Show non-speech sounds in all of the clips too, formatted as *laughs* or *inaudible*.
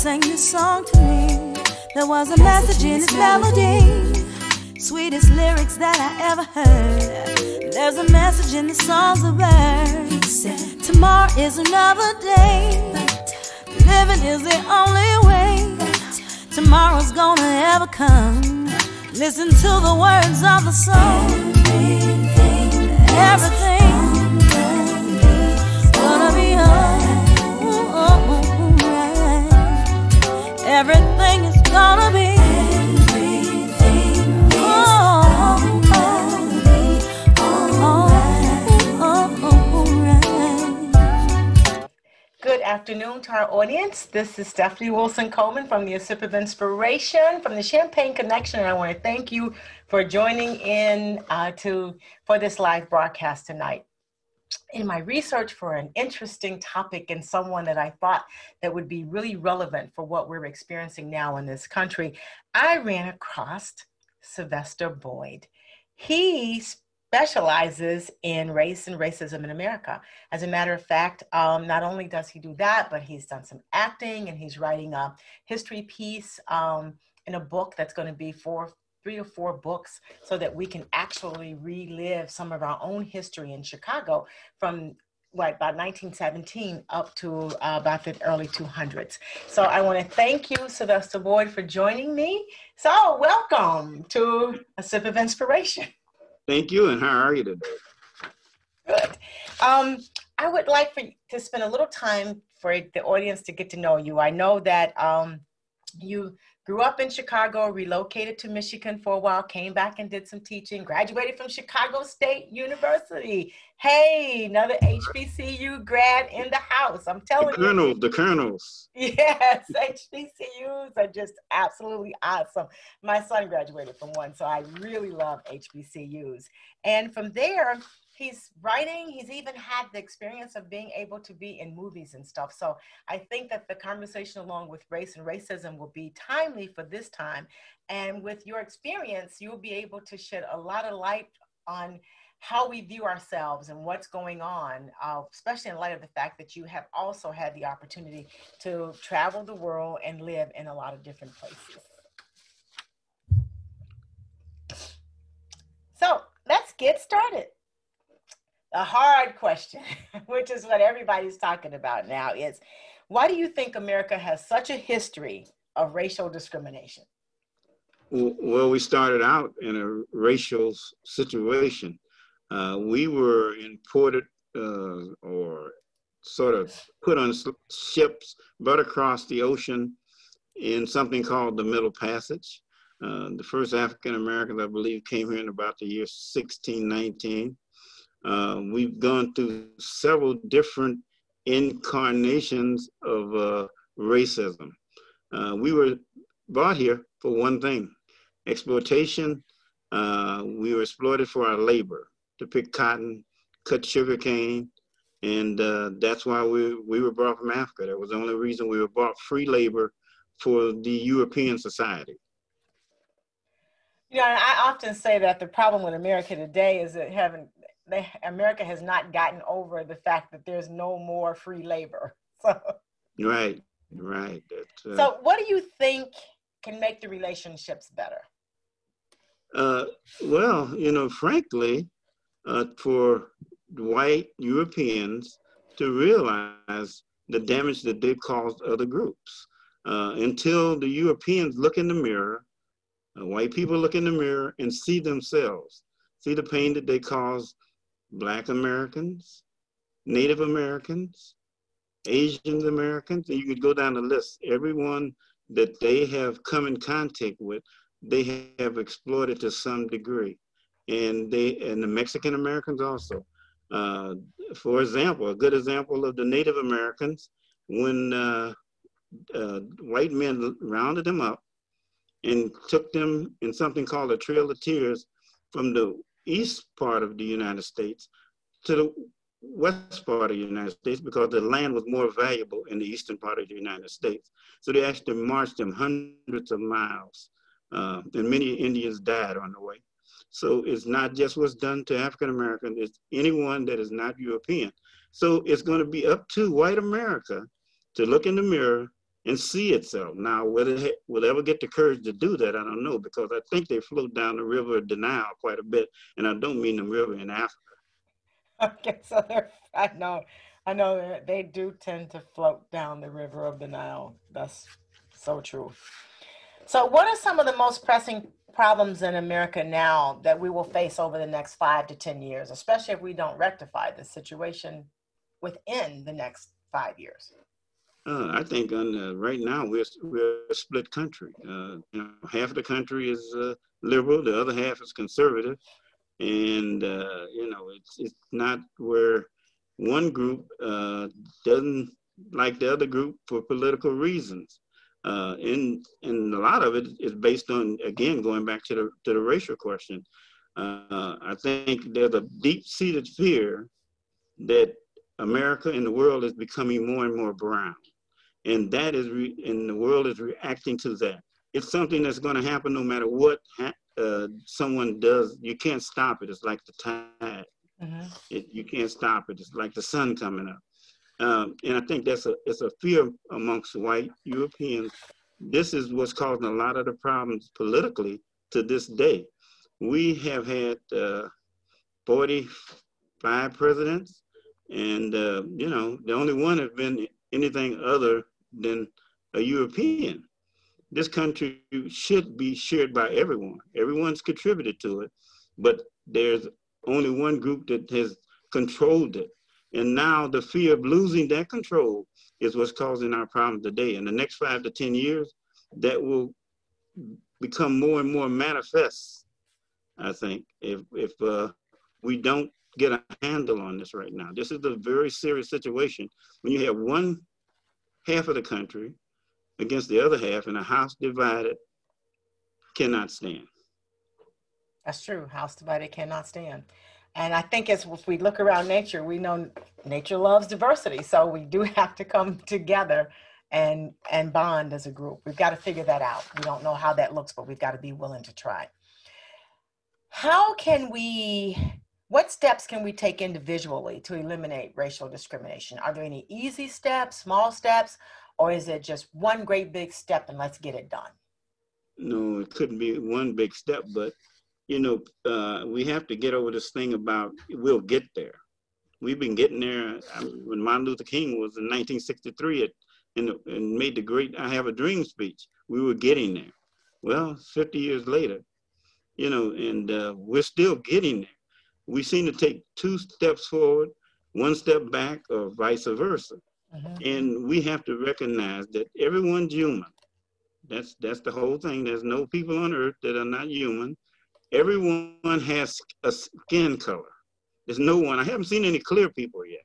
sang this song to me. There was a message in its melody, sweetest lyrics that I ever heard. There's a message in the songs of birds. Tomorrow is another day. Living is the only way. Tomorrow's gonna ever come. Listen to the words of the song. Everything Everything is gonna be. Good afternoon to our audience. This is Stephanie Wilson Coleman from the Sip of Inspiration from the Champagne Connection. And I want to thank you for joining in uh, to for this live broadcast tonight. In my research for an interesting topic and someone that I thought that would be really relevant for what we're experiencing now in this country, I ran across Sylvester Boyd. He specializes in race and racism in America. As a matter of fact, um, not only does he do that, but he's done some acting and he's writing a history piece um, in a book that's going to be for three or four books so that we can actually relive some of our own history in Chicago from what about 1917 up to uh, about the early 200s. So I want to thank you, Sylvester Boyd, for joining me. So welcome to a sip of inspiration. Thank you, and how are you today? Good. Um, I would like for to spend a little time for the audience to get to know you. I know that um, you grew up in Chicago, relocated to Michigan for a while, came back and did some teaching, graduated from Chicago State University. Hey, another HBCU grad in the house. I'm telling the colonel, you. The colonels. Yes, *laughs* HBCUs are just absolutely awesome. My son graduated from one, so I really love HBCUs. And from there, he's writing he's even had the experience of being able to be in movies and stuff so i think that the conversation along with race and racism will be timely for this time and with your experience you'll be able to shed a lot of light on how we view ourselves and what's going on, uh, especially in light of the fact that you have also had the opportunity to travel the world and live in a lot of different places. So let's get started. The hard question, *laughs* which is what everybody's talking about now, is why do you think America has such a history of racial discrimination? Well, we started out in a racial situation. Uh, we were imported uh, or sort of put on ships, brought across the ocean in something called the Middle Passage. Uh, the first African Americans, I believe, came here in about the year 1619. Uh, we've gone through several different incarnations of uh, racism. Uh, we were brought here for one thing exploitation. Uh, we were exploited for our labor to pick cotton, cut sugar cane, and uh, that's why we, we were brought from Africa. That was the only reason we were brought free labor for the European society. You know, I often say that the problem with America today is that having they, America has not gotten over the fact that there's no more free labor. *laughs* So right, right. Uh, so what do you think can make the relationships better? Uh, well, you know, frankly, uh, for white Europeans to realize the damage that they've caused other groups. Uh, until the Europeans look in the mirror, uh, white people look in the mirror and see themselves, see the pain that they caused Black Americans, Native Americans, Asian Americans, and you could go down the list. Everyone that they have come in contact with, they have exploited to some degree and they and the Mexican Americans also. Uh, for example, a good example of the Native Americans when uh, uh, white men rounded them up and took them in something called a Trail of Tears from the east part of the United States to the west part of the United States because the land was more valuable in the eastern part of the United States. So they actually marched them hundreds of miles, uh, and many Indians died on the way. So it's not just what's done to African Americans, it's anyone that is not European. So it's going to be up to white America to look in the mirror and see itself. Now, whether it will ever get the courage to do that, I don't know, because I think they float down the river of denial quite a bit, and I don't mean the river in Africa. *laughs* Okay, so they're, I know, I know they do tend to float down the river of denial. That's so true. So, what are some of the most pressing problems in America now that we will face over the next five to 10 years, especially if we don't rectify the situation within the next five years? Uh, I think on, right now we're, we're a split country. Uh, you know, half of the country is uh, liberal, the other half is conservative. And, uh, you know, it's, it's not where one group uh, doesn't like the other group for political reasons. And and a lot of it is based on again going back to the to the racial question. I think there's a deep-seated fear that America and the world is becoming more and more brown, and that is re- and the world is reacting to that. It's something that's going to happen no matter what ha- uh, someone does. You can't stop it. It's like the tide. Mm-hmm. It, you can't stop it. It's like the sun coming up. Um, and I think that's a it's a fear amongst white Europeans. This is what's causing a lot of the problems politically to this day. We have had uh, 45 presidents, and uh, you know the only one has been anything other than a European. This country should be shared by everyone. Everyone's contributed to it, but there's only one group that has controlled it and now the fear of losing that control is what's causing our problem today. In the next five to 10 years, that will become more and more manifest, I think, if, if uh, we don't get a handle on this right now. This is a very serious situation when you have one half of the country against the other half and a house divided cannot stand. That's true. House divided cannot stand. And I think as if we look around nature, we know nature loves diversity. So we do *laughs* have to come together and and bond as a group. We've got to figure that out. We don't know how that looks, but we've got to be willing to try. How can we what steps can we take individually to eliminate racial discrimination? Are there any easy steps, small steps, or is it just one great big step and let's get it done? No, it couldn't be one big step, but you know, uh, we have to get over this thing about we'll get there. We've been getting there. Mean, when Martin Luther King was in 1963 at, and, and made the great I Have a Dream speech, we were getting there. Well, 50 years later, you know, and uh, we're still getting there. We seem to take two steps forward, one step back, or vice versa. Mm-hmm. And we have to recognize that everyone's human. That's that's the whole thing. There's no people on earth that are not human everyone has a skin color. There's no one. I haven't seen any clear people yet.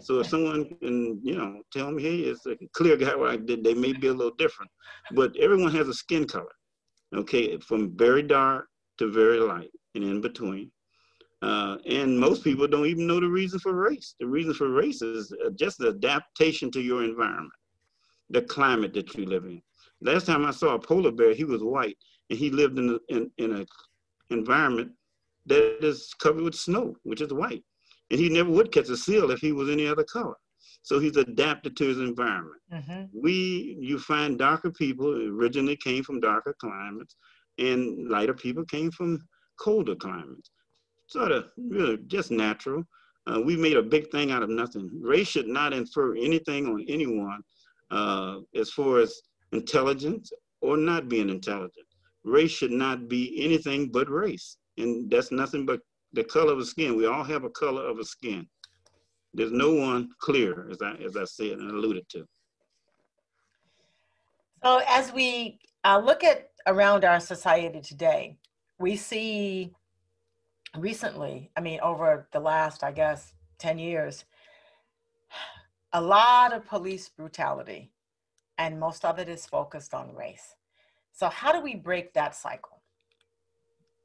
So if someone can, you know, tell me, hey, it's a clear guy, well, they may be a little different, but everyone has a skin color. Okay, from very dark to very light and in between. Uh, and most people don't even know the reason for race. The reason for race is uh, just the adaptation to your environment, the climate that you live in. Last time I saw a polar bear, he was white and he lived in a, in, in a environment that is covered with snow, which is white. And he never would catch a seal if he was any other color. So he's adapted to his environment. Mm-hmm. We, you find darker people originally came from darker climates, and lighter people came from colder climates. Sort of really just natural. Uh, we made a big thing out of nothing. Race should not infer anything on anyone uh, as far as intelligence or not being intelligent race should not be anything but race. And that's nothing but the color of the skin. We all have a color of a skin. There's no one clear, as I, as I said and alluded to. So as we uh, look at around our society today, we see recently, I mean, over the last, I guess, 10 years, a lot of police brutality, and most of it is focused on race. So how do we break that cycle?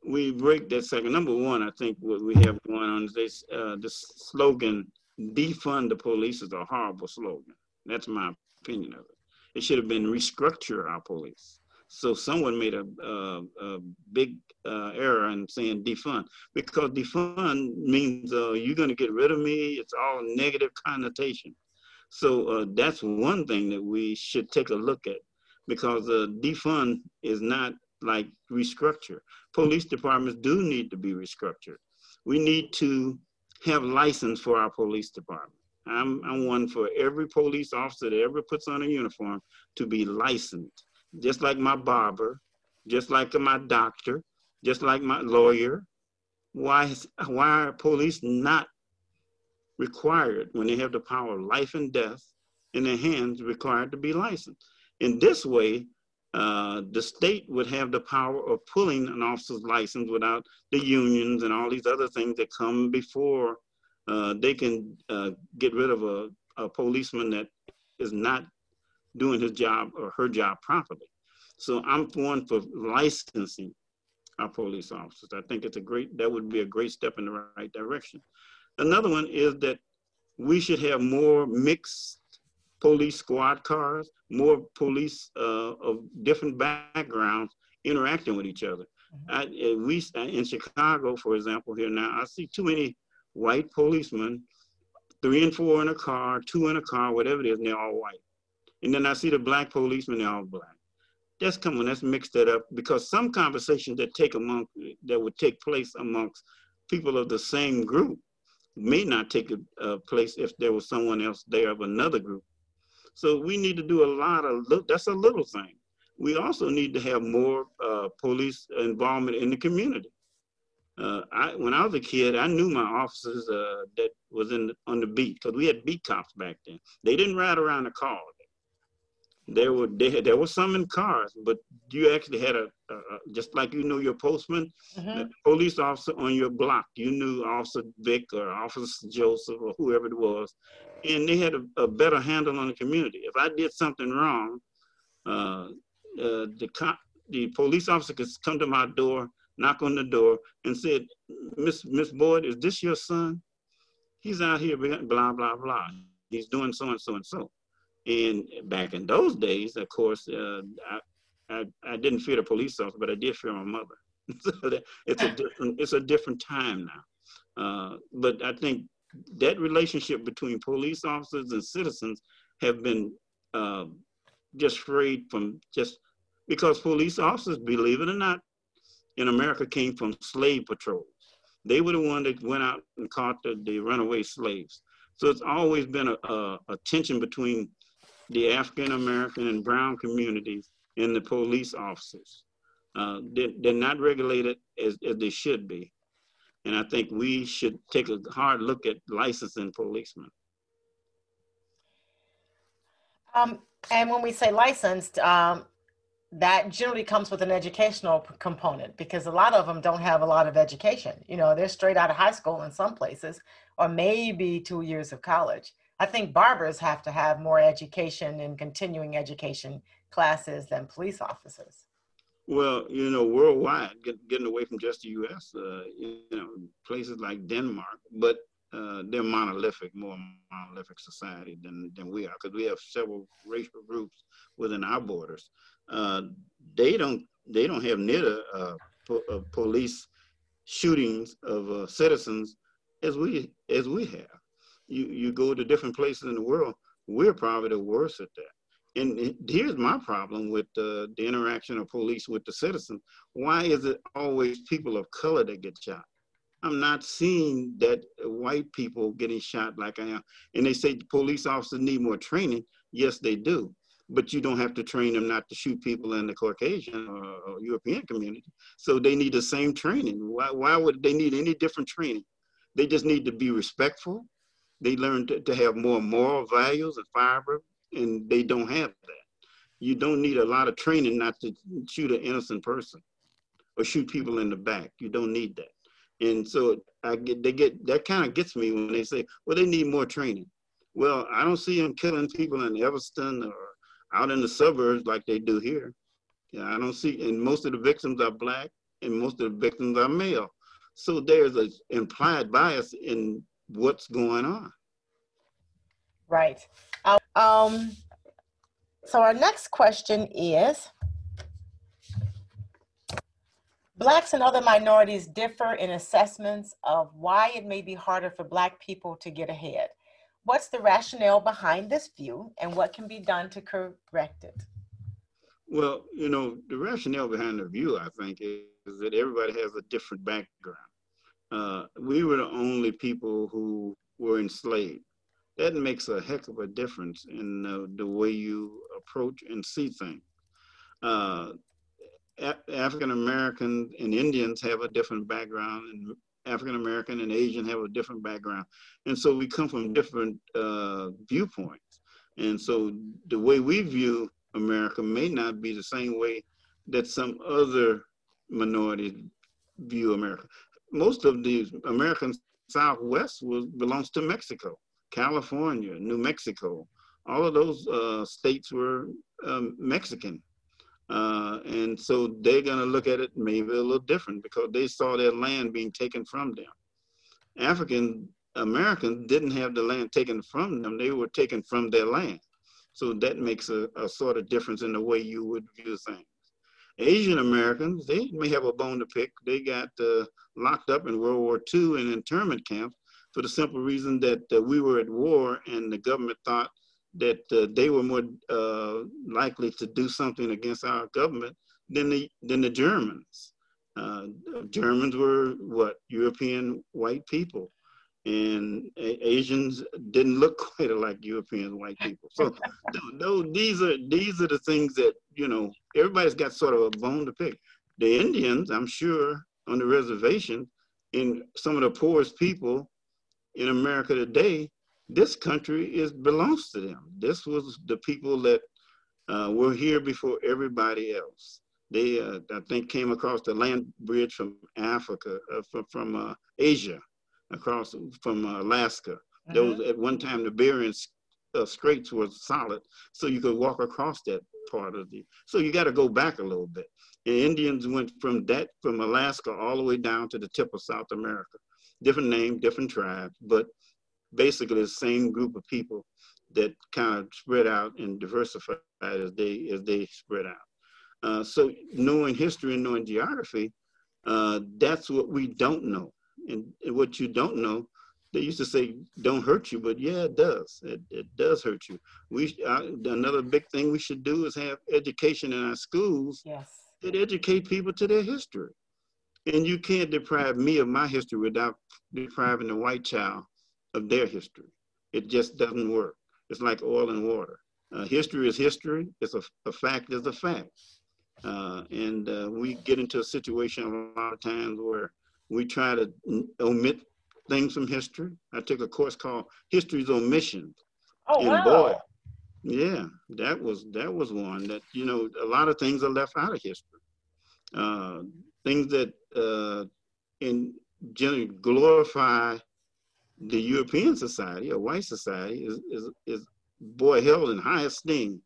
We break that cycle. Number one, I think what we have going on is this, uh, the slogan, defund the police is a horrible slogan. That's my opinion of it. It should have been restructure our police. So someone made a, a, a big uh, error in saying defund because defund means uh, you're going to get rid of me. It's all negative connotation. So uh, that's one thing that we should take a look at because uh, defund is not like restructure. Police departments do need to be restructured. We need to have license for our police department. I'm, I'm one for every police officer that ever puts on a uniform to be licensed, just like my barber, just like my doctor, just like my lawyer. Why, why are police not required when they have the power of life and death in their hands required to be licensed? In this way, uh, the state would have the power of pulling an officer's license without the unions and all these other things that come before uh, they can uh, get rid of a, a, policeman that is not doing his job or her job properly. So I'm one for licensing our police officers. I think it's a great, that would be a great step in the right direction. Another one is that we should have more mixed police squad cars, more police uh, of different backgrounds interacting with each other. Mm-hmm. I, we in Chicago, for example, here now, I see too many white policemen, three and four in a car, two in a car, whatever it is, and they're all white. And then I see the black policemen, they're all black. That's coming, let's mix that up because some conversations that take among that would take place amongst people of the same group may not take a, a place if there was someone else there of another group. So we need to do a lot of, that's a little thing. We also need to have more uh, police involvement in the community. Uh, I, when I was a kid, I knew my officers uh, that was in on the beat because we had beat cops back then. They didn't ride around the car. There were they there was some in cars, but you actually had a, a, a just like you knew your postman, mm-hmm. police officer on your block. You knew Officer Vic or Officer Joseph or whoever it was, and they had a, a better handle on the community. If I did something wrong, uh, uh, the cop, the police officer could come to my door knock on the door and said, Miss Miss Boyd, is this your son? He's out here, blah, blah, blah. He's doing so and so and so. And back in those days, of course, uh, I, I, I, didn't fear the police officer, but I did fear my mother. *laughs* so it's a different it's a different time now. Uh, but I think that relationship between police officers and citizens have been uh, just frayed from just because police officers, believe it or not, in America came from slave patrols. They were the one that went out and caught the, the runaway slaves. So it's always been a, a, a tension between the African American and brown communities and the police officers. Uh, they're, not regulated as, as they should be. And I think we should take a hard look at licensing policemen. Um, and when we say licensed, um, that generally comes with an educational component because a lot of them don't have a lot of education. You know, they're straight out of high school in some places, or maybe two years of college. I think barbers have to have more education and continuing education classes than police officers. Well, you know, worldwide, get, getting away from just the U.S., uh, you know, places like Denmark, but uh, they're monolithic, more monolithic society than, than we are, because we have several racial groups within our borders uh, they don't they don't have near the uh, po uh, police shootings of uh, citizens as we as we have. You you go to different places in the world, we're probably the worst at that. And here's my problem with uh, the interaction of police with the citizens. Why is it always people of color that get shot? I'm not seeing that white people getting shot like I am. And they say police officers need more training. Yes, they do but you don't have to train them not to shoot people in the Caucasian or, European community. So they need the same training. Why, why would they need any different training? They just need to be respectful. They learn to, to have more moral values and fiber, and they don't have that. You don't need a lot of training not to shoot an innocent person or shoot people in the back. You don't need that. And so I get, they get that kind of gets me when they say, well, they need more training. Well, I don't see them killing people in Evanston or out in the suburbs like they do here. Yeah, I don't see, and most of the victims are black and most of the victims are male. So there's an implied bias in what's going on. Right. Um, so our next question is, Blacks and other minorities differ in assessments of why it may be harder for Black people to get ahead. what's the rationale behind this view and what can be done to correct it? Well, you know, the rationale behind the view, I think, is, is that everybody has a different background. Uh, we were the only people who were enslaved. That makes a heck of a difference in the way you approach and see things. Uh, African Americans and Indians have a different background, and African American and Asian have a different background, and so we come from different uh, viewpoints. And so the way we view America may not be the same way that some other minorities view America. Most of the American Southwest was belongs to Mexico, California, New Mexico. All of those uh, states were um, Mexican uh, and so they're going to look at it maybe a little different because they saw their land being taken from them. African Americans didn't have the land taken from them, they were taken from their land. So that makes a, a sort of difference in the way you would view things. Asian Americans, they may have a bone to pick. They got uh, locked up in World War II in internment camps for the simple reason that uh, we were at war and the government thought that uh, they were more uh, likely to do something against our government than the than the Germans. Uh, Germans were what European white people, and Asians didn't look *laughs* quite like Europeans, white people. So, *laughs* those these are these are the things that you know everybody's got sort of a bone to pick. The Indians, I'm sure, on the reservation, in some of the poorest people in America today, this country is belongs to them. This was the people that uh, were here before everybody else. They, uh, I think, came across the land bridge from Africa, uh, from, from uh, Asia, across from Alaska. Mm-hmm. There was at one time the Bering uh, Straits was solid, so you could walk across that part of the. So you got to go back a little bit. And Indians went from that from Alaska all the way down to the tip of South America. Different name, different tribe, but basically the same group of people that kind of spread out and diversified as they as they spread out. Uh, so knowing history and knowing geography, uh, that's what we don't know. And, and, what you don't know, they used to say, don't hurt you, but yeah, it does. It, it does hurt you. We uh, Another big thing we should do is have education in our schools yes. that educate people to their history. And you can't deprive me of my history without depriving the white child of their history. It just doesn't work. It's like oil and water. Uh, history is history. It's a, a fact is a fact. Uh, and uh, we get into a situation a lot of times where we try to omit things from history. I took a course called History's Omission. Oh, and wow. boy, yeah, that was that was one that you know a lot of things are left out of history. Uh, things that uh, in generally glorify the European society, a white society, is, is, is boy held in high esteem.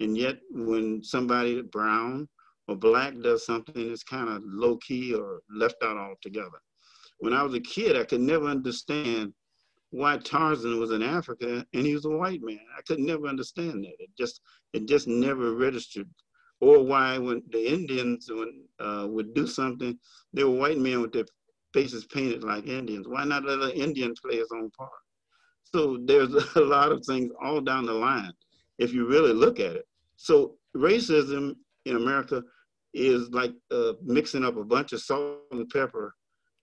And yet when somebody brown or black does something, it's kind of low key or left out altogether. When I was a kid, I could never understand why Tarzan was in Africa and he was a white man. I could never understand that. It just it just never registered. Or why when the Indians when, uh, would do something, they were white men with their faces painted like Indians. Why not let an Indian play his own part? So there's *laughs* a lot of things all down the line if you really look at it. So racism in America is like uh, mixing up a bunch of salt and pepper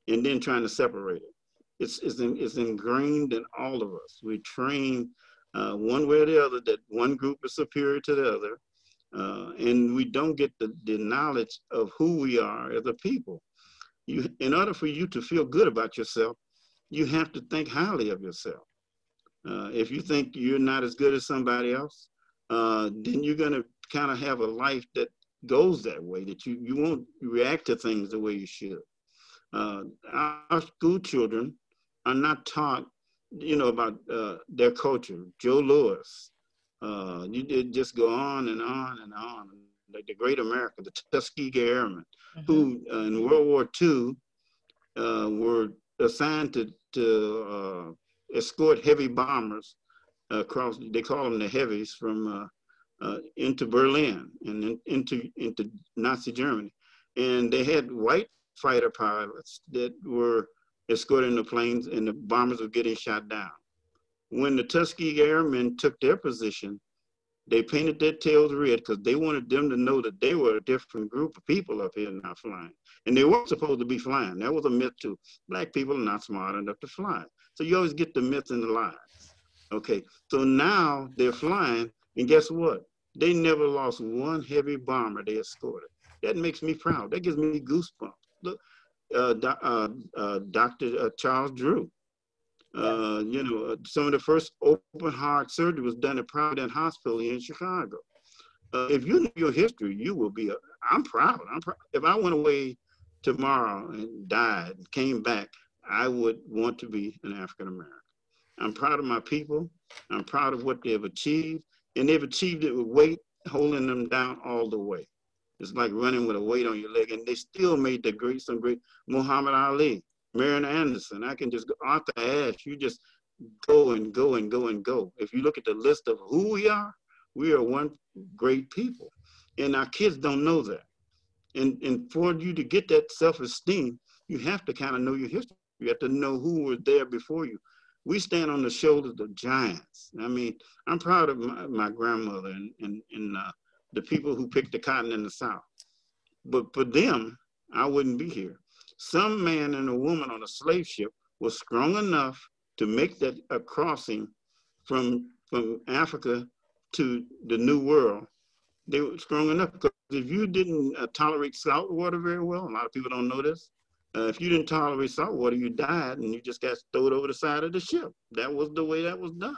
and then trying to separate it. It's, it's, in, it's ingrained in all of us. We train uh, one way or the other that one group is superior to the other. Uh, and we don't get the, the knowledge of who we are as a people you in order for you to feel good about yourself, you have to think highly of yourself. Uh, if you think you're not as good as somebody else, uh, then you're going to kind of have a life that goes that way, that you, you won't react to things the way you should. Uh, our school children are not taught, you know, about uh, their culture. Joe Louis, uh, you did just go on and on and on like the Great America, the Tuskegee Airmen, mm-hmm. who uh, in World War II uh, were assigned to, to uh, escort heavy bombers across. They call them the heavies from uh, into Berlin and in, into into Nazi Germany, and they had white fighter pilots that were escorting the planes, and the bombers were getting shot down. when the Tuskegee Airmen took their position, they painted their tails red because they wanted them to know that they were a different group of people up here not flying. And they weren't supposed to be flying. That was a myth too. Black people are not smart enough to fly. So you always get the myths and the lies. Okay, so now they're flying, and guess what? They never lost one heavy bomber they escorted. That makes me proud. That gives me goosebumps. Look, uh, uh, uh, Dr. Uh, Charles Drew, uh, you know, uh, some of the first open heart surgery was done at Provident Hospital in Chicago. Uh, if you know your history, you will be. i am proud. I'm proud. If I went away tomorrow and died and came back, I would want to be an African American. I'm proud of my people. I'm proud of what they've achieved, and they've achieved it with weight holding them down all the way. It's like running with a weight on your leg, and they still made the great, some great Muhammad Ali. Marian Anderson. I can just go Arthur Ashe. You just go and go and go and go. If you look at the list of who we are, we are one great people. And our kids don't know that. And, and for you to get that self-esteem, you have to kind of know your history. You have to know who was there before you. We stand on the shoulders of giants. I mean, I'm proud of my, my grandmother and, and, and uh, the people who picked the cotton in the South. But for them, I wouldn't be here some man and a woman on a slave ship was strong enough to make that a crossing from from Africa to the New World. They were strong enough because if you didn't uh, tolerate salt water very well, a lot of people don't know this. Uh, if you didn't tolerate salt water, you died and you just got thrown over the side of the ship. That was the way that was done.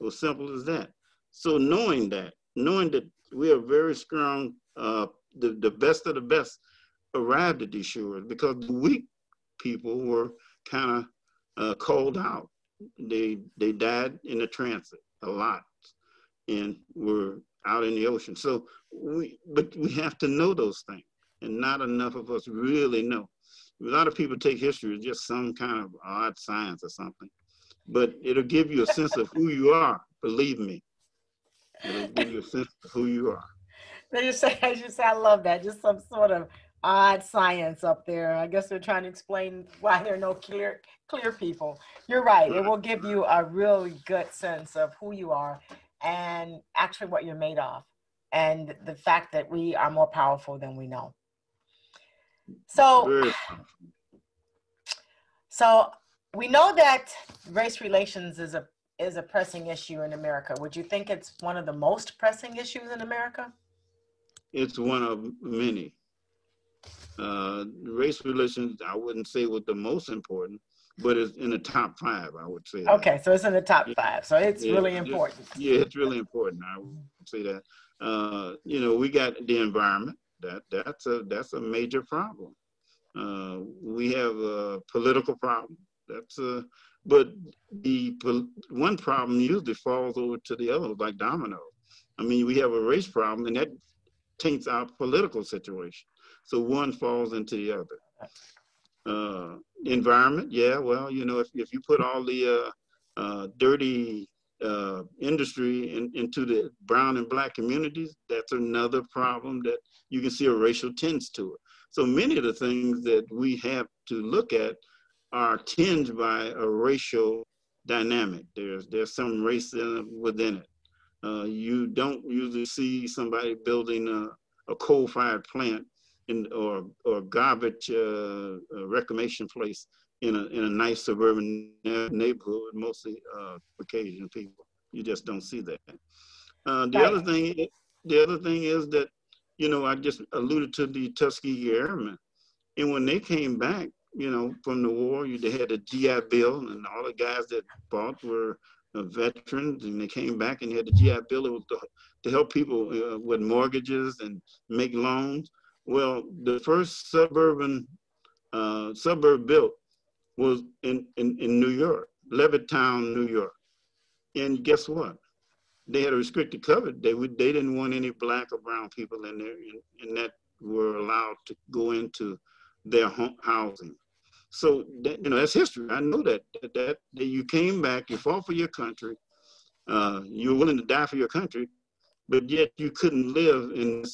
It was simple as that. So knowing that, knowing that we are very strong, uh, the, the best of the best arrived at these shores because the weak people were kind of uh, called out. They they died in the transit a lot, and were out in the ocean. So we, but we have to know those things, and not enough of us really know. A lot of people take history as just some kind of odd science or something, but it'll give you a sense of who you are. Believe me, it'll give you a sense of who you are. *laughs* They just say, I just say, I love that. Just some sort of odd science up there. I guess they're trying to explain why there are no clear clear people. You're right. It will give you a really good sense of who you are and actually what you're made of and the fact that we are more powerful than we know. So so we know that race relations is a is a pressing issue in America. Would you think it's one of the most pressing issues in America? It's one of many. Uh, race relations, I wouldn't say was the most important, but it's in the top five, I would say. Okay, that. so it's in the top five. So it's yeah, really important. yeah, it's really important. I would say that. Uh, you know, we got the environment. That that's a that's a major problem. Uh, we have a political problem. That's a but the one problem usually falls over to the other, like dominoes. I mean, we have a race problem, and that taints our political situation. So one falls into the other. Uh, environment, yeah, well, you know, if, if you put all the uh, uh, dirty uh, industry in, into the brown and black communities, that's another problem that you can see a racial tinge to it. So many of the things that we have to look at are tinged by a racial dynamic. There's there's some race within it. Uh, you don't usually see somebody building a, a coal-fired plant in, or or garbage uh, uh, reclamation place in a in a nice suburban neighborhood, mostly uh, Caucasian people. You just don't see that. Uh, the right. other thing, the other thing is that you know I just alluded to the Tuskegee Airmen, and when they came back, you know, from the war, you they had a GI Bill, and all the guys that fought were uh, veterans, and they came back and had the GI Bill. It was to, to help people uh, with mortgages and make loans. Well, the first suburban uh, suburb built was in, in, in New York, Levittown, New York. And guess what? They had a restricted cover. They would, they didn't want any black or brown people in there, and, and that were allowed to go into their home, housing. So that, you know that's history. I know that, that that, that you came back, you fought for your country, uh, you were willing to die for your country, but yet you couldn't live in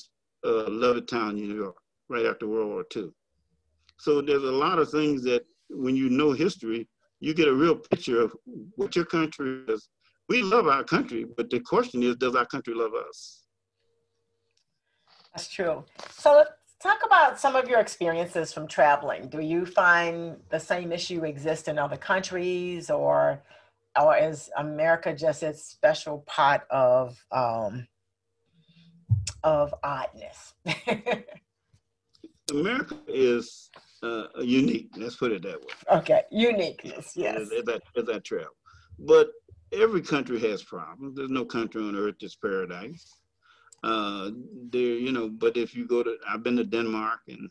uh, Levittown, New York, right after World War II. So there's a lot of things that when you know history, you get a real picture of what your country is. We love our country, but the question is, does our country love us? That's true. So let's talk about some of your experiences from traveling. Do you find the same issue exists in other countries, or or is America just its special pot of um, of oddness? *laughs* America is uh, unique. Let's put it that way. Okay, uniqueness. Yes. As, as, as I travel, but every country has problems. There's no country on earth that's paradise. Uh, there, you know, but if you go to, I've been to Denmark, and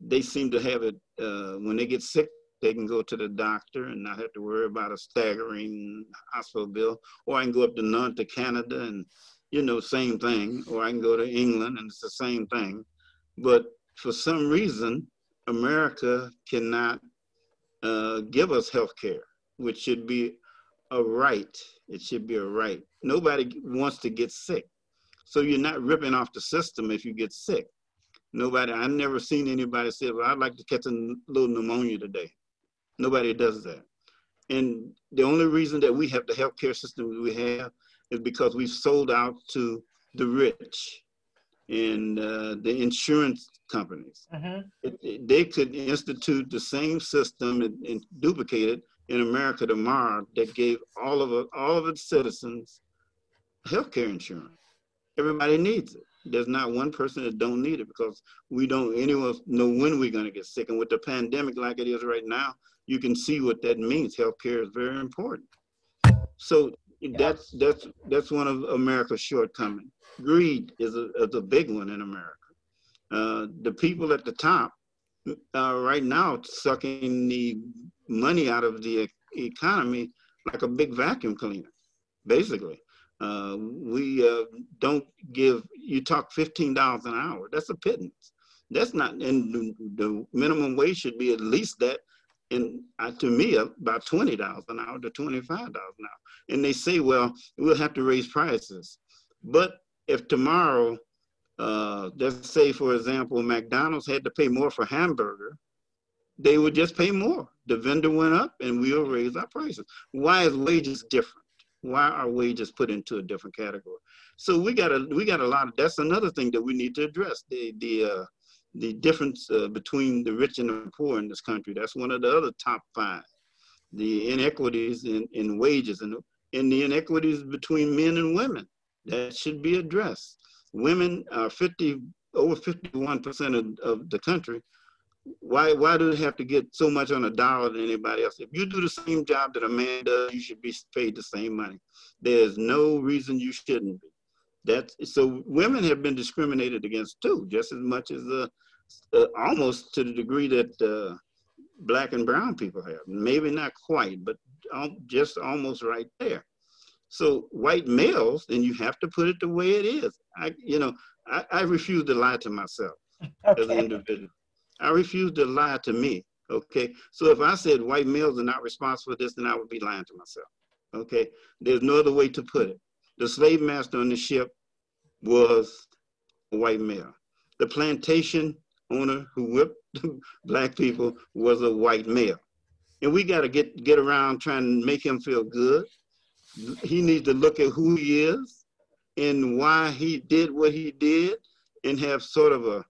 they seem to have it uh, when they get sick, they can go to the doctor and not have to worry about a staggering hospital bill. Or I can go up to Nantes to Canada, and you know, same thing. Or I can go to England, and it's the same thing. But for some reason, America cannot uh, give us health care, which should be a right. It should be a right. Nobody wants to get sick. So you're not ripping off the system if you get sick. Nobody, I've never seen anybody say, well, I'd like to catch a little pneumonia today. Nobody does that. And the only reason that we have the healthcare system we have is because we've sold out to the rich and uh, the insurance companies. Mm-hmm. It, it, they could institute the same system and, and, duplicate it in America tomorrow that gave all of all of its citizens health care insurance. Everybody needs it. There's not one person that don't need it because we don't anyone know when we're going to get sick. And with the pandemic like it is right now, you can see what that means. Healthcare is very important. So. That's that's that's one of America's shortcomings. Greed is a, is a big one in America. Uh, the people at the top are right now sucking the money out of the economy like a big vacuum cleaner, basically. Uh, we uh, don't give, you talk $15 an hour. That's a pittance. That's not, and the, the minimum wage should be at least that. And uh, to me, about $20 an hour to $25 an hour. And they say, well, we'll have to raise prices. But if tomorrow, uh, let's say, for example, McDonald's had to pay more for hamburger, they would just pay more. The vendor went up and we'll raise our prices. Why is wages different? why are wages put into a different category? So we got a we got a lot of that's another thing that we need to address the the uh, the difference uh, between the rich and the poor in this country. That's one of the other top five. The inequities in, in wages and in the inequities between men and women that should be addressed. Women are 50 over 51 percent of, of the country why why do they have to get so much on a dollar than anybody else? If you do the same job that a man does, you should be paid the same money. There's no reason you shouldn't be. That's so women have been discriminated against too, just as much as uh, uh almost to the degree that uh, black and brown people have. Maybe not quite, but just almost right there. So white males, and you have to put it the way it is. I, you know, I, I refuse to lie to myself okay. as an individual. I refuse to lie to me. Okay. So if I said white males are not responsible for this, then I would be lying to myself. Okay. There's no other way to put it. The slave master on the ship was a white male. The plantation owner who whipped *laughs* black people was a white male. And we got to get get around trying to make him feel good. He needs to look at who he is and why he did what he did and have sort of a,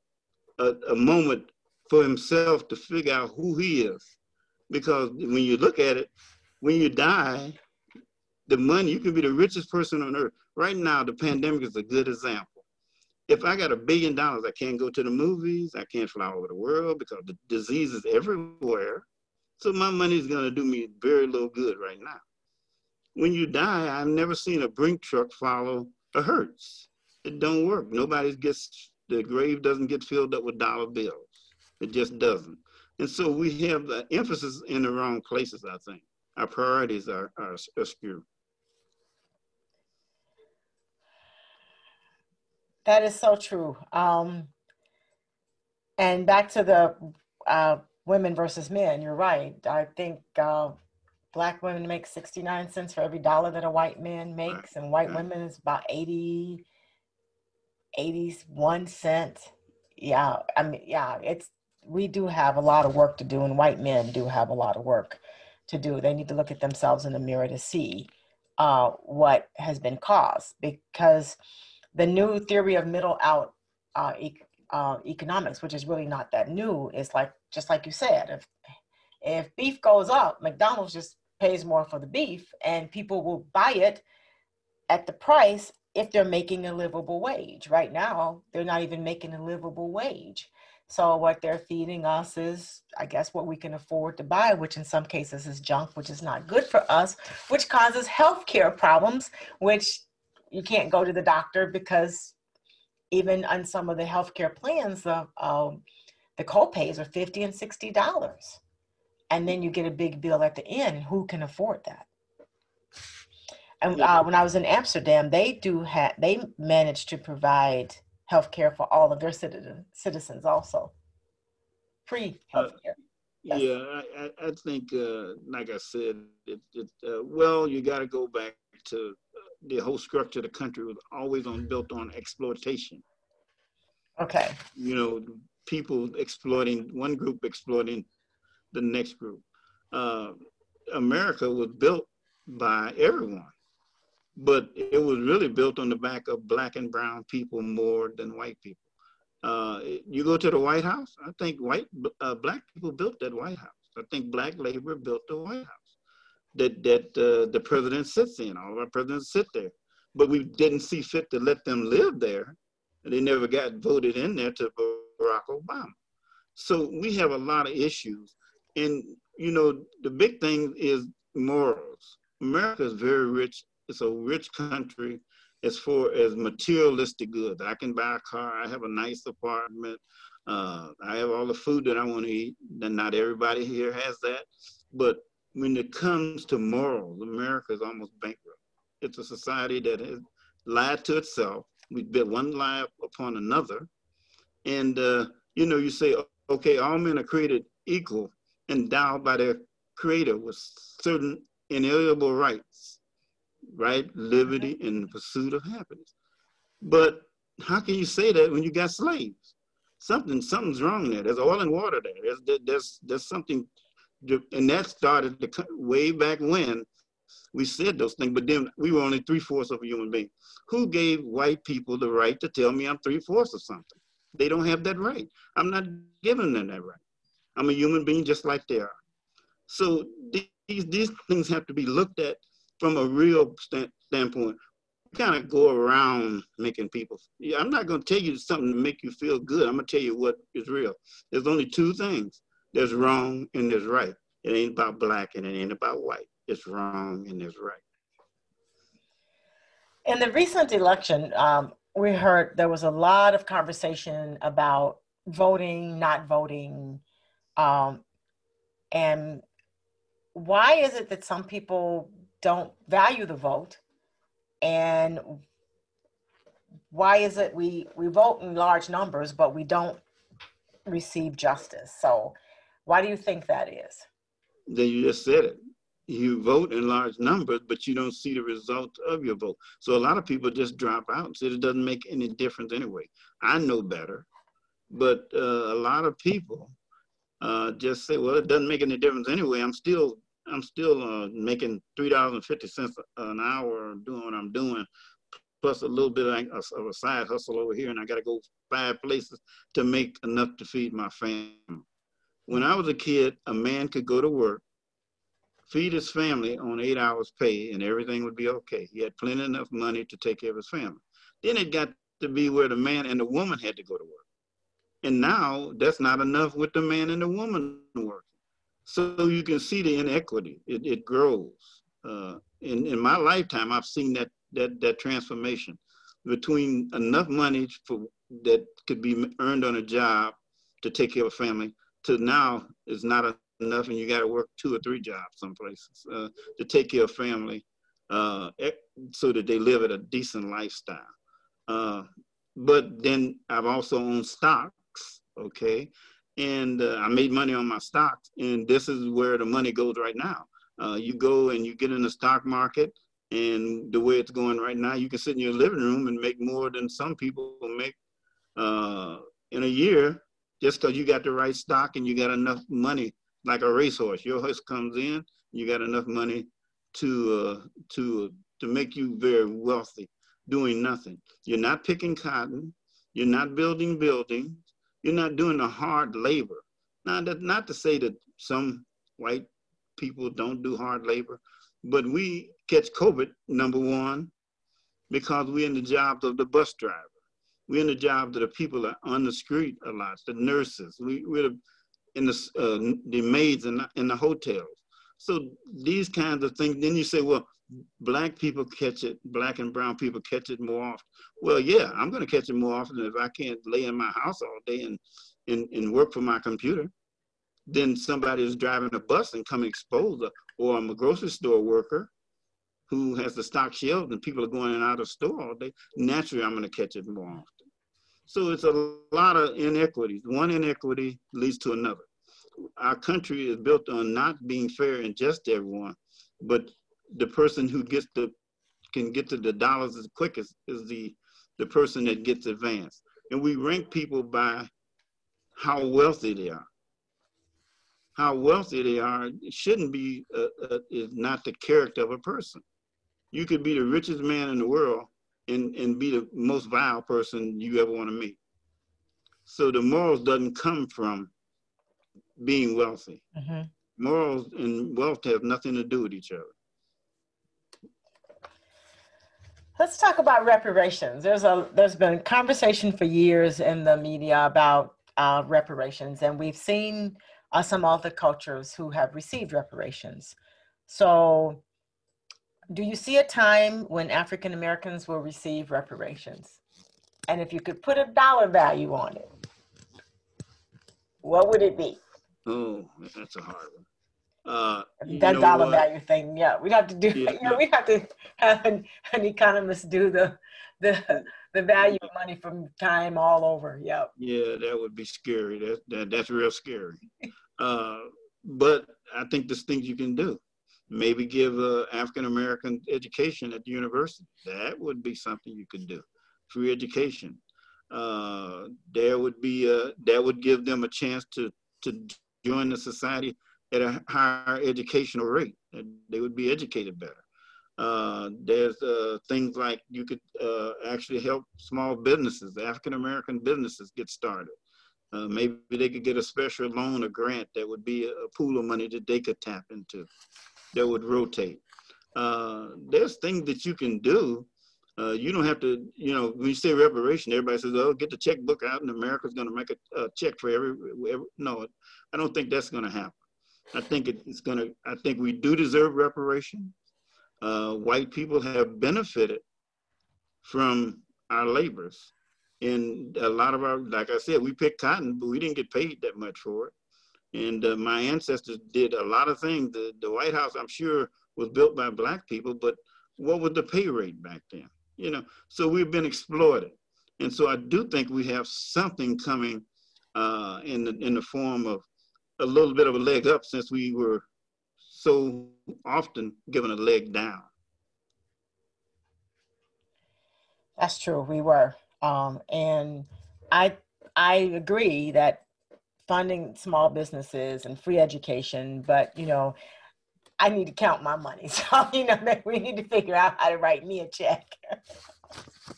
a, a moment for himself to figure out who he is. Because when you look at it, when you die, the money, you can be the richest person on earth. Right now, the pandemic is a good example. If I got a billion dollars, I can't go to the movies, I can't fly over the world because the disease is everywhere. So my money is going to do me very little good right now. When you die, I've never seen a brink truck follow a hearse. It don't work. Nobody gets, the grave doesn't get filled up with dollar bills. It just doesn't. And so we have the emphasis in the wrong places, I think. Our priorities are, are askew. That is so true. Um, and back to the uh, women versus men, you're right. I think uh, black women make 69 cents for every dollar that a white man makes, and white right. women is about 80, 81 cent. Yeah, I mean, yeah, it's we do have a lot of work to do, and white men do have a lot of work to do. They need to look at themselves in the mirror to see uh, what has been caused because the new theory of middle out uh, e- uh, economics, which is really not that new, is like just like you said, if if beef goes up, McDonald's just pays more for the beef, and people will buy it at the price if they're making a livable wage. Right now, they're not even making a livable wage. So what they're feeding us is, I guess, what we can afford to buy, which in some cases is junk, which is not good for us, which causes health care problems, which you can't go to the doctor because even on some of the healthcare plans, the um, the copays are fifty and sixty dollars, and then you get a big bill at the end. Who can afford that? And uh, when I was in Amsterdam, they do have they manage to provide health care for all of their citizen, citizens also. Free health care. Uh. Yeah, I, I think, uh, like I said, it, it uh, well, you got to go back to uh, the whole structure of the country was always on built on exploitation. Okay. You know, people exploiting one group, exploiting the next group. Uh, America was built by everyone but it was really built on the back of black and brown people more than white people. Uh, you go to the White House, I think white uh, black people built that White House. I think black labor built the White House that that uh, the president sits in. All of our presidents sit there, but we didn't see fit to let them live there. And They never got voted in there to Barack Obama. So we have a lot of issues, and you know the big thing is morals. America is very rich it's a rich country as far as materialistic goods. I can buy a car. I have a nice apartment. Uh, I have all the food that I want to eat. And not everybody here has that. But when it comes to morals, America is almost bankrupt. It's a society that has lied to itself. We built one lie upon another. And, uh, you know, you say, okay, all men are created equal, endowed by their creator with certain inalienable rights right? Liberty and the pursuit of happiness. But how can you say that when you got slaves? Something, something's wrong there. There's oil and water there. There's, there's, there's something, and that started the, way back when we said those things. But then we were only three fourths of a human being. Who gave white people the right to tell me I'm three fourths of something? They don't have that right. I'm not giving them that right. I'm a human being just like they are. So these these things have to be looked at from a real st- standpoint, kind of go around making people. Yeah, I'm not going to tell you something to make you feel good. I'm going to tell you what is real. There's only two things. There's wrong and there's right. It ain't about black and it ain't about white. It's wrong and it's right. In the recent election, um, we heard there was a lot of conversation about voting, not voting, um, and why is it that some people don't value the vote and why is it we we vote in large numbers but we don't receive justice so why do you think that is? Then you just said it. You vote in large numbers but you don't see the result of your vote. So a lot of people just drop out and say it doesn't make any difference anyway. I know better but uh, a lot of people uh, just say well it doesn't make any difference anyway. I'm still I'm still uh, making three dollars and fifty cents an hour doing what I'm doing, plus a little bit of a side hustle over here, and I got to go five places to make enough to feed my family. When I was a kid, a man could go to work, feed his family on eight hours pay, and everything would be okay. He had plenty enough money to take care of his family. Then it got to be where the man and the woman had to go to work. And now that's not enough with the man and the woman working. So you can see the inequity. It, it grows. Uh, in, in my lifetime, I've seen that, that, that transformation between enough money for, that could be earned on a job to take care of a family to now is not enough and you got to work two or three jobs some places uh, to take care of family uh, so that they live at a decent lifestyle. Uh, but then I've also owned stocks, okay? and uh, I made money on my stocks. And this is where the money goes right now. Uh, you go and you get in the stock market, and the way it's going right now, you can sit in your living room and make more than some people make uh, in a year just because you got the right stock and you got enough money, like a racehorse. Your horse comes in, You got enough money to uh, to to make you very wealthy doing nothing. You're not picking cotton. You're not building buildings. You're not doing the hard labor. Now, that, not to say that some white people don't do hard labor, but we catch COVID, number one, because we're in the jobs of the bus driver. We're in the jobs that the people are on the street a lot, the nurses. We, we're in the, uh, the maids in the, in the hotels. So these kinds of things, then you say, well, black people catch it, black and brown people catch it more often. Well, yeah, I'm gonna catch it more often if I can't lay in my house all day and, and, and work for my computer. Then somebody is driving a bus and come expose or I'm a grocery store worker who has the stock shelves and people are going in and out of store all day. Naturally, I'm gonna catch it more often. So it's a lot of inequities. One inequity leads to another. Our country is built on not being fair and just to everyone, but the person who gets the can get to the dollars as quickest is the the person that gets advanced. And we rank people by how wealthy they are. How wealthy they are shouldn't be uh, uh, is not the character of a person. You could be the richest man in the world and, and be the most vile person you ever want to meet. So the morals doesn't come from being wealthy. Mm-hmm. Morals and wealth have nothing to do with each other. Let's talk about reparations. There's a there's been conversation for years in the media about uh, reparations, and we've seen uh, some other cultures who have received reparations. So, do you see a time when African Americans will receive reparations? And if you could put a dollar value on it, what would it be? Oh, that's a hard one. Uh, that dollar what? value thing, yeah, we have to do. Yeah, *laughs* you know, we have to have an, an economist do the the the value of money from time all over. Yeah. Yeah, that would be scary. That, that that's real scary. uh, but I think there's things you can do. Maybe give African American education at the university. That would be something you could do. Free education. Uh, there would be a, that would give them a chance to to join the society at a higher educational rate. They would be educated better. Uh, there's uh, things like you could uh, actually help small businesses, African American businesses get started. Uh, maybe they could get a special loan or grant that would be a pool of money that they could tap into that would rotate. Uh, there's things that you can do. Uh, you don't have to, you know, when you say reparation, everybody says, oh, get the checkbook out and America's going to make a, a check for every, every, no, I don't think that's going to happen. I think it's going to, I think we do deserve reparation. Uh, white people have benefited from our labors. And a lot of our, like I said, we picked cotton, but we didn't get paid that much for it. And uh, my ancestors did a lot of things. The, the White House, I'm sure, was built by black people, but what was the pay rate back then? You know, so we've been exploited. And so I do think we have something coming uh, in, the, in the form of a little bit of a leg up since we were so often given a leg down. That's true. We were, um, and I I agree that funding small businesses and free education, but you know, I need to count my money. *laughs* So you know, we need to figure out how to write me a check.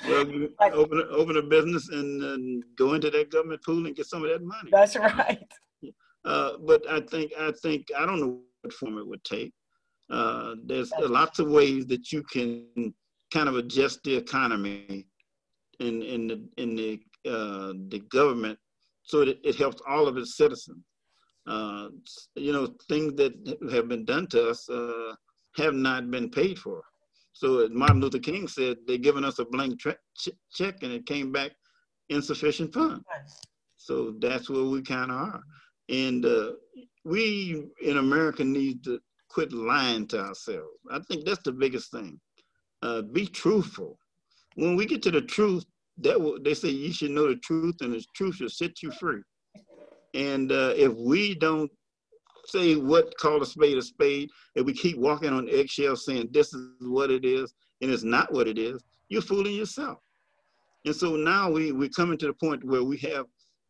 well, *laughs* but, open a, open a business and, and go into that government pool and get some of that money. That's right. *laughs* Uh, but I think I think I don't know what form it would take. Uh, there's lots of ways that you can kind of adjust the economy in in the in the uh, the government so that it helps all of its citizens. Uh, you know, things that have been done to us uh, have not been paid for. So Martin Luther King said, they're giving us a blank ch check and it came back insufficient funds. So that's where we kind of are. And uh, we in America need to quit lying to ourselves. I think that's the biggest thing. Uh, be truthful. When we get to the truth, that will, they say you should know the truth, and the truth should set you free. And uh, if we don't say what call a spade a spade, if we keep walking on eggshells saying this is what it is and it's not what it is, you're fooling yourself. And so now we, we're coming to the point where we have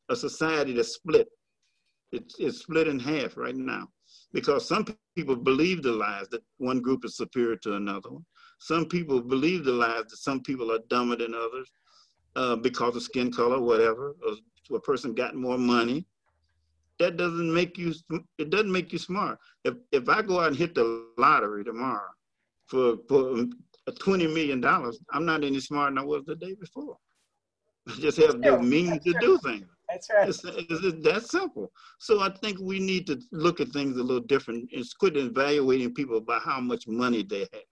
a society that's split it's, it's split in half right now. because some people believe the lies that one group is superior to another one. Some people believe the lies that some people are dumber than others uh, because of skin color, whatever, or a person got more money. That doesn't make you, it doesn't make you smart. If, if I go out and hit the lottery tomorrow for, for $20 million, I'm not any smarter than I was the day before. I *laughs* just have the means to do things. That's right. It's, it's, that simple. So I think we need to look at things a little different and quit evaluating people by how much money they have.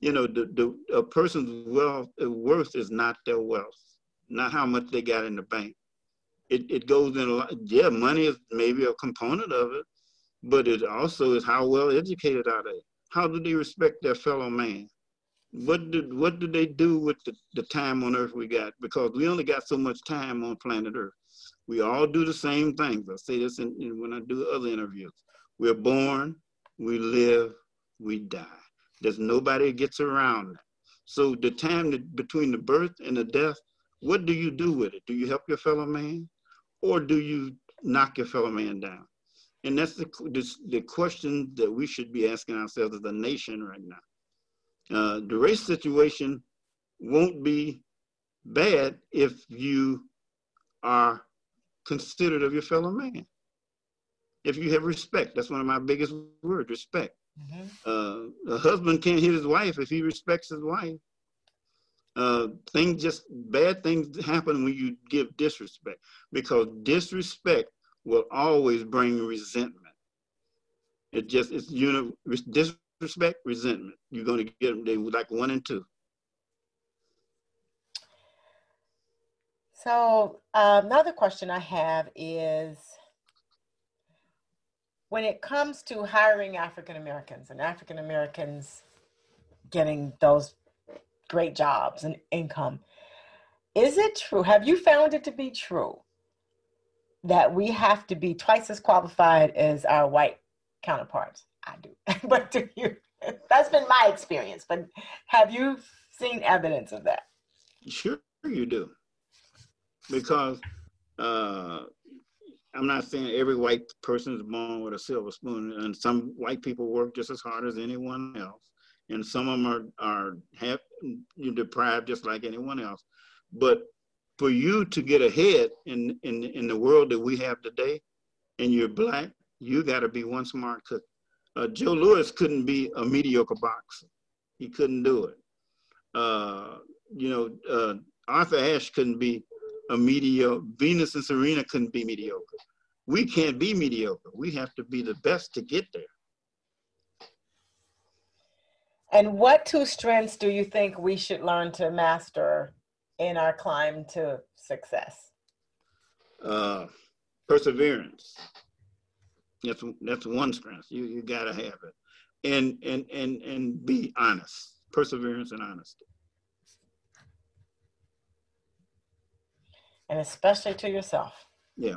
You know, the, the a person's wealth uh, worth is not their wealth, not how much they got in the bank. It it goes in a lot. Yeah, money is maybe a component of it, but it also is how well educated are they. How do they respect their fellow man? what did what do they do with the, the time on earth we got because we only got so much time on planet earth we all do the same things i say this in, in, when i do other interviews we're born we live we die there's nobody that gets around that. So the time that, between the birth and the death what do you do with it? Do you help your fellow man or do you knock your fellow man down? And that's the, the, question that we should be asking ourselves as a nation right now. Uh, the race situation won't be bad if you are considerate of your fellow man. If you have respect, that's one of my biggest words, respect. Mm-hmm. Uh, a husband can't hit his wife if he respects his wife. Uh, things just bad things happen when you give disrespect because disrespect will always bring resentment. It just it's you know dis- respect, resentment. You're going to get them, they like one and two. So uh, another question I have is, when it comes to hiring African Americans and African Americans getting those great jobs and income, is it true? Have you found it to be true that we have to be twice as qualified as our white counterparts? I do. *laughs* but do you? That's been my experience. But have you seen evidence of that? Sure, you do. Because uh, I'm not saying every white person is born with a silver spoon, and some white people work just as hard as anyone else, and some of them are are have, deprived just like anyone else. But for you to get ahead in in in the world that we have today, and you're black, you got to be one smart cook. Uh, Joe Louis couldn't be a mediocre boxer. He couldn't do it. Uh, you know, uh, Arthur Ashe couldn't be a mediocre. Venus and Serena couldn't be mediocre. We can't be mediocre. We have to be the best to get there. And what two strengths do you think we should learn to master in our climb to success? Uh, perseverance. That's that's one strength. You you gotta have it, and and and and be honest, perseverance and honesty. And especially to yourself. Yeah.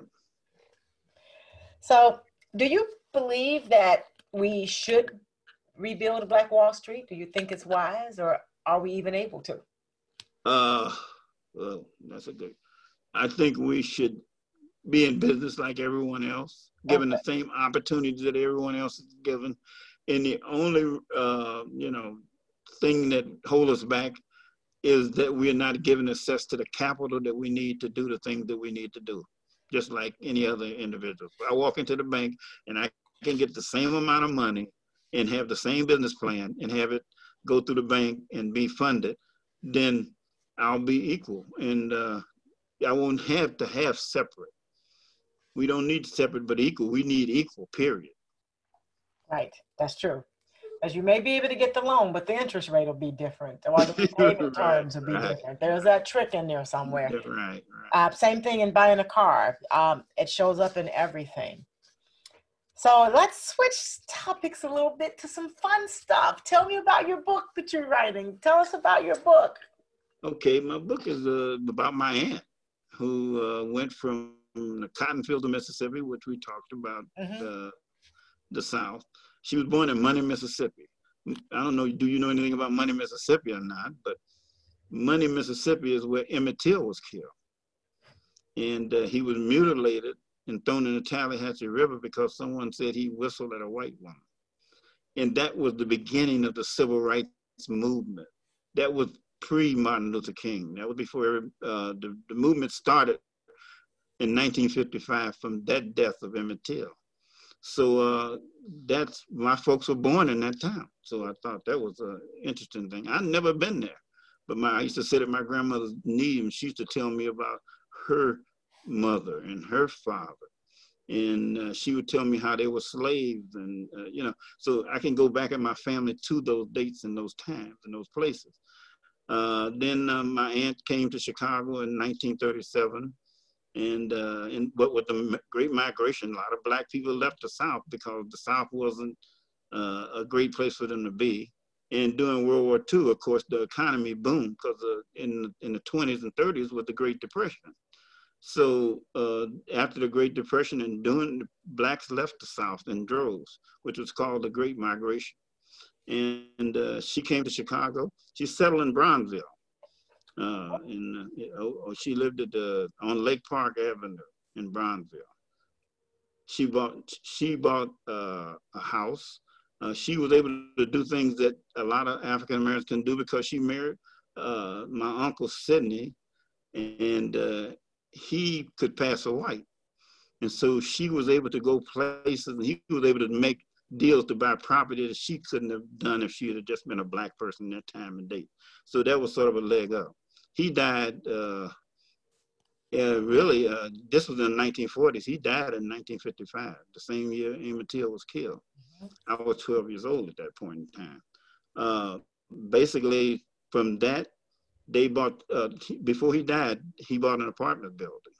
So, do you believe that we should rebuild Black Wall Street? Do you think it's wise, or are we even able to? Uh, well, that's a good. I think we should be in business like everyone else, given okay. the same opportunities that everyone else is given. And the only, uh, you know, thing that hold us back is that we're not given access to the capital that we need to do the things that we need to do, just like any other individual. I walk into the bank and I can get the same amount of money and have the same business plan and have it go through the bank and be funded, then I'll be equal. And uh, I won't have to have separate we don't need separate but equal. We need equal, period. Right, that's true. As you may be able to get the loan, but the interest rate will be different, or the *laughs* payment right, terms will be right. different. There's that trick in there somewhere. Right, right. Uh, same thing in buying a car. Um, it shows up in everything. So let's switch topics a little bit to some fun stuff. Tell me about your book that you're writing. Tell us about your book. Okay, my book is uh, about my aunt who uh, went from the cotton fields of Mississippi, which we talked about mm-hmm. the the South. She was born in Money, Mississippi. I don't know, do you know anything about Money, Mississippi or not? But Money, Mississippi is where Emmett Till was killed. And uh, he was mutilated and thrown in the Tallahatchie River because someone said he whistled at a white woman. And that was the beginning of the civil rights movement. That was pre Martin Luther King. That was before uh, the, the movement started in 1955 from that death of Emmett Till. So uh, that's my folks were born in that town. So I thought that was an interesting thing. I'd never been there, but my I used to sit at my grandmother's knee and she used to tell me about her mother and her father. And uh, she would tell me how they were slaves, and uh, you know, so I can go back in my family to those dates and those times and those places. Uh, then uh, my aunt came to Chicago in 1937, and uh, and but with the Great Migration, a lot of Black people left the South because the South wasn't uh, a great place for them to be. And during World War II, of course, the economy boomed because in in the 20s and 30s was the Great Depression. So uh, after the Great Depression and during blacks left the South in droves, which was called the Great Migration. And uh, she came to Chicago. She settled in Bronzeville. Uh, in, uh, oh, oh, she lived at the, on Lake Park Avenue in Bronzeville. She bought, she bought uh, a house. Uh, she was able to do things that a lot of African Americans can do because she married uh, my uncle Sidney, and he could pass a white. And so she was able to go places and he was able to make deals to buy property that she couldn't have done if she had just been a black person in that time and date. So that was sort of a leg up. He died, uh, yeah, really, uh, this was in the 1940s. He died in 1955, the same year Emmett Till was killed. Mm-hmm. I was 12 years old at that point in time. Uh, basically, from that they bought uh, before he died he bought an apartment building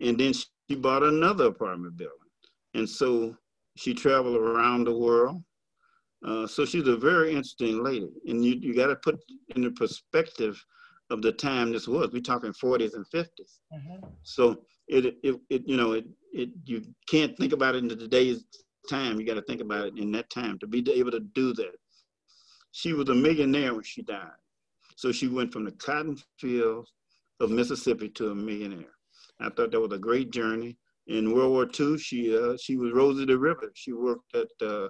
and then she bought another apartment building and so she traveled around the world uh, so she's a very interesting lady and you, you got to put in the perspective of the time this was we're talking 40s and 50s mm-hmm. so it, it, it you know it, it you can't think about it in today's time you got to think about it in that time to be able to do that she was a millionaire when she died so she went from the cotton fields of Mississippi to a millionaire. I thought that was a great journey. In World War II, she uh, she was Rosie the Riveter. She worked at uh,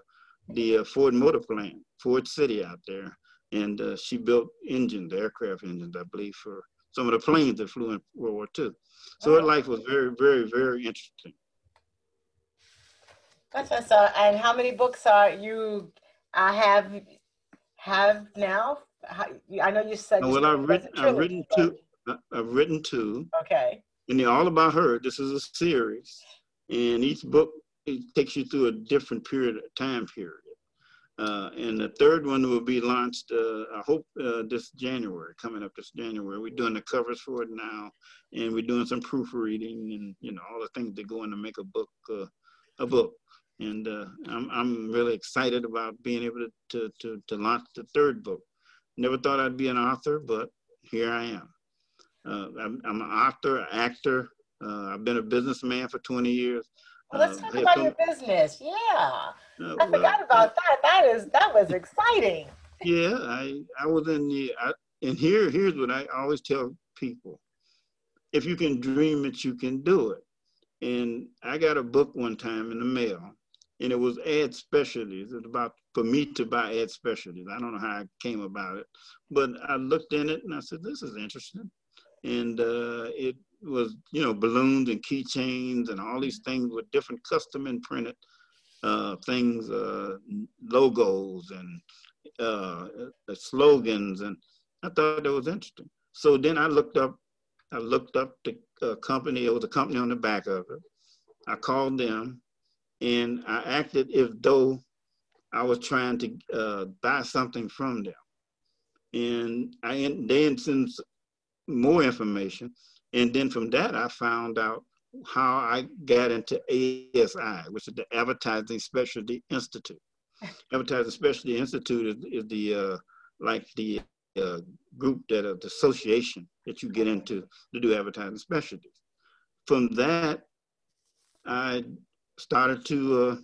the uh, Ford Motor Plant, Ford City out there, and uh, she built engines, aircraft engines, I believe, for some of the planes that flew in World War II. So her life was very, very, very interesting. That's awesome. And how many books are you uh, have have now I know you said. well, I've written, I've written two. I've written two. Okay. And they're all about her. This is a series, and each book it takes you through a different period, of time period. Uh, and the third one will be launched, uh, I hope, uh, this January, coming up this January. We're doing the covers for it now, and we're doing some proofreading and you know all the things that go in to make a book, uh, a book. And uh, I'm I'm really excited about being able to, to to to launch the third book. Never thought I'd be an author, but here I am. Uh, I'm, I'm, an author, actor. Uh, I've been a businessman for 20 years. Well, let's uh, talk about your business. Yeah, I forgot about that. That is that was exciting. Yeah, I I was in the I, and here here's what I always tell people: if you can dream it, you can do it. And I got a book one time in the mail, and it was ad specialties. It was about for me to buy ad specialties. I don't know how I came about it, but I looked in it and I said, "This is interesting," and uh, it was you know balloons and keychains and all these things with different custom imprinted uh, things, uh, logos and uh, slogans, and I thought that was interesting. So then I looked up, I looked up the uh, company. It was a company on the back of it. I called them and I acted if though I was trying to uh, buy something from them. And I then sent more information. And then from that, I found out how I got into ASI, which is the Advertising Specialty Institute. Advertising Specialty Institute is, is the uh, like the uh, group that uh, the association that you get into to do advertising specialties. From that, I started to uh,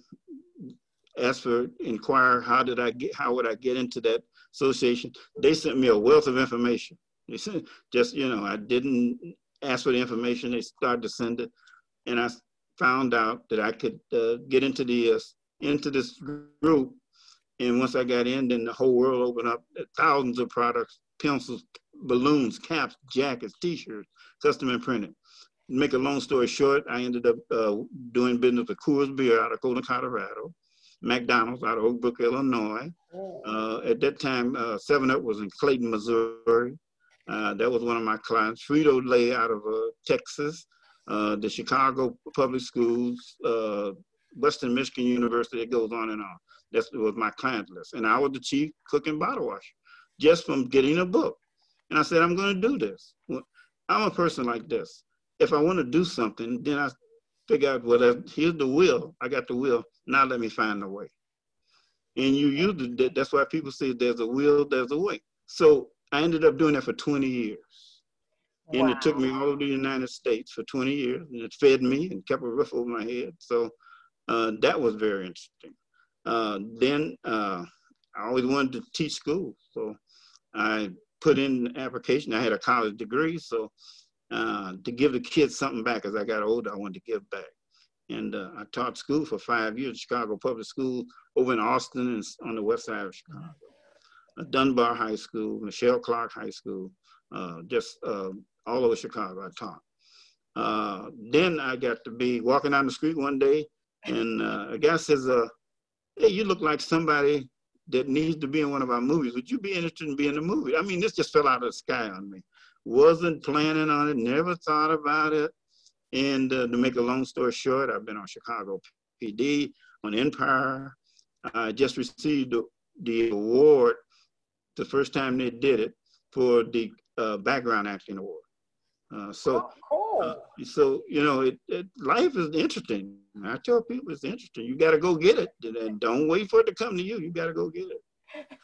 ask for inquire how did I get how would I get into that association. They sent me a wealth of information. They sent just you know I didn't ask for the information. They started to send it, and I found out that I could uh, get into the uh, into this group. And once I got in, then the whole world opened up. Thousands of products, pencils, balloons, caps, jackets, T-shirts, custom and printed. Make a long story short, I ended up uh, doing business with Coors Beer out of Golden, Colorado, McDonald's out of Oak Brook, Illinois. Oh. Uh, at that time, uh, Seven Up was in Clayton, Missouri. Uh, that was one of my clients. Frito Lay out of uh, Texas. Uh, the Chicago Public Schools, uh, Western Michigan University, it goes on and on. That was my client list. And I was the chief cook and bottle washer just from getting a book. And I said, I'm going to do this. I'm a person like this. If I want to do something, then I figure out, well, here's the will. I got the will. Now let me find the way. And you use it. That's why people say there's a will, there's a way. So I ended up doing that for 20 years. Wow. And it took me all over the United States for 20 years. And it fed me and kept a roof over my head. So uh, that was very interesting. Uh, then uh, I always wanted to teach school. So I put in an application. I had a college degree. So uh, to give the kids something back as I got older, I wanted to give back. And uh, I taught school for five years, Chicago Public School over in Austin and on the west side of Chicago. Dunbar High School, Michele Clark High School, uh, just uh, all over Chicago I taught. Uh, then I got to be walking down the street one day and uh, a guy says, uh, hey, you look like somebody that needs to be in one of our movies. Would you be interested in being in a movie? I mean, this just fell out of the sky on me. Wasn't planning on it, never thought about it. And uh, to make a long story short, I've been on Chicago PD, on Empire. I just received the award the first time they did it for the uh, background acting award. Uh, so, oh, cool. uh, so you know, it, it, life is interesting. I tell people it's interesting. You got to go get it, and don't wait for it to come to you. You got to go get it. *laughs*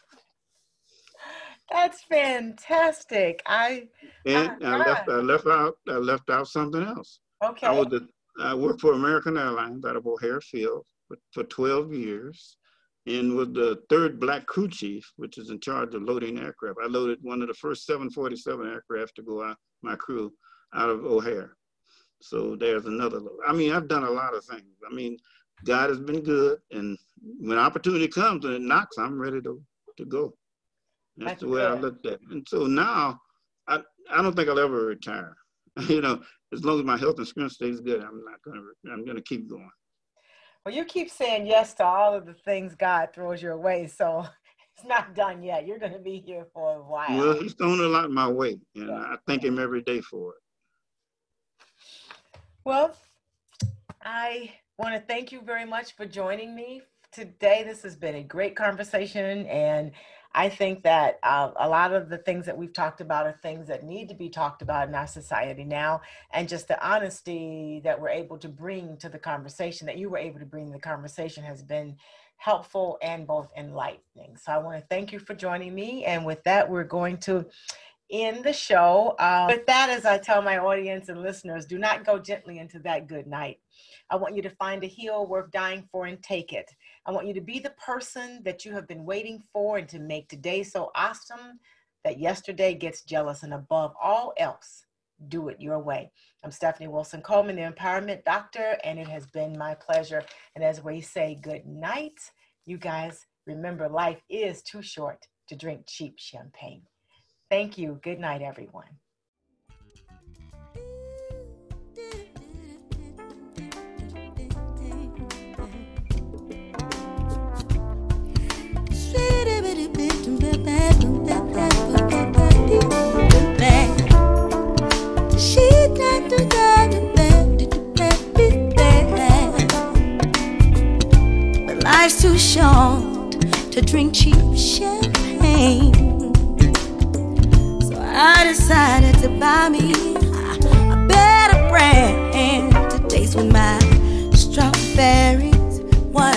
That's fantastic. I and I left. I left out. I left out something else. Okay. I was. I worked for American Airlines out of O'Hare Field for, for 12 years and was the third black crew chief, which is in charge of loading aircraft. I loaded one of the first 747 aircraft to go out, my crew, out of O'Hare. So there's another load. I mean, I've done a lot of things. I mean, God has been good, and when opportunity comes and it knocks, I'm ready to, to go. That's, That's the way good. I looked at it. And so now, I, I don't think I'll ever retire. *laughs* you know, as long as my health and strength stays good, I'm not gonna, I'm gonna keep going. Well, you keep saying yes to all of the things God throws your way, so *laughs* it's not done yet. You're going to be here for a while. Well, He's throwing a lot my way, and yeah. I thank Him every day for it. Well, I want to thank you very much for joining me today. This has been a great conversation, and I think that uh, a lot of the things that we've talked about are things that need to be talked about in our society now. And just the honesty that we're able to bring to the conversation, that you were able to bring to the conversation, has been helpful and both enlightening. So I want to thank you for joining me. And with that, we're going to end the show. Um, with that, as I tell my audience and listeners, do not go gently into that good night. I want you to find a hill worth dying for and take it. I want you to be the person that you have been waiting for and to make today so awesome that yesterday gets jealous. And above all else, do it your way. I'm Stephanie Wilson Coleman, the Empowerment Doctor, and it has been my pleasure. And as we say good night, you guys remember life is too short to drink cheap champagne. Thank you. Good night, everyone. too short to drink cheap champagne. So I decided to buy me a better brand to taste with my strawberries. What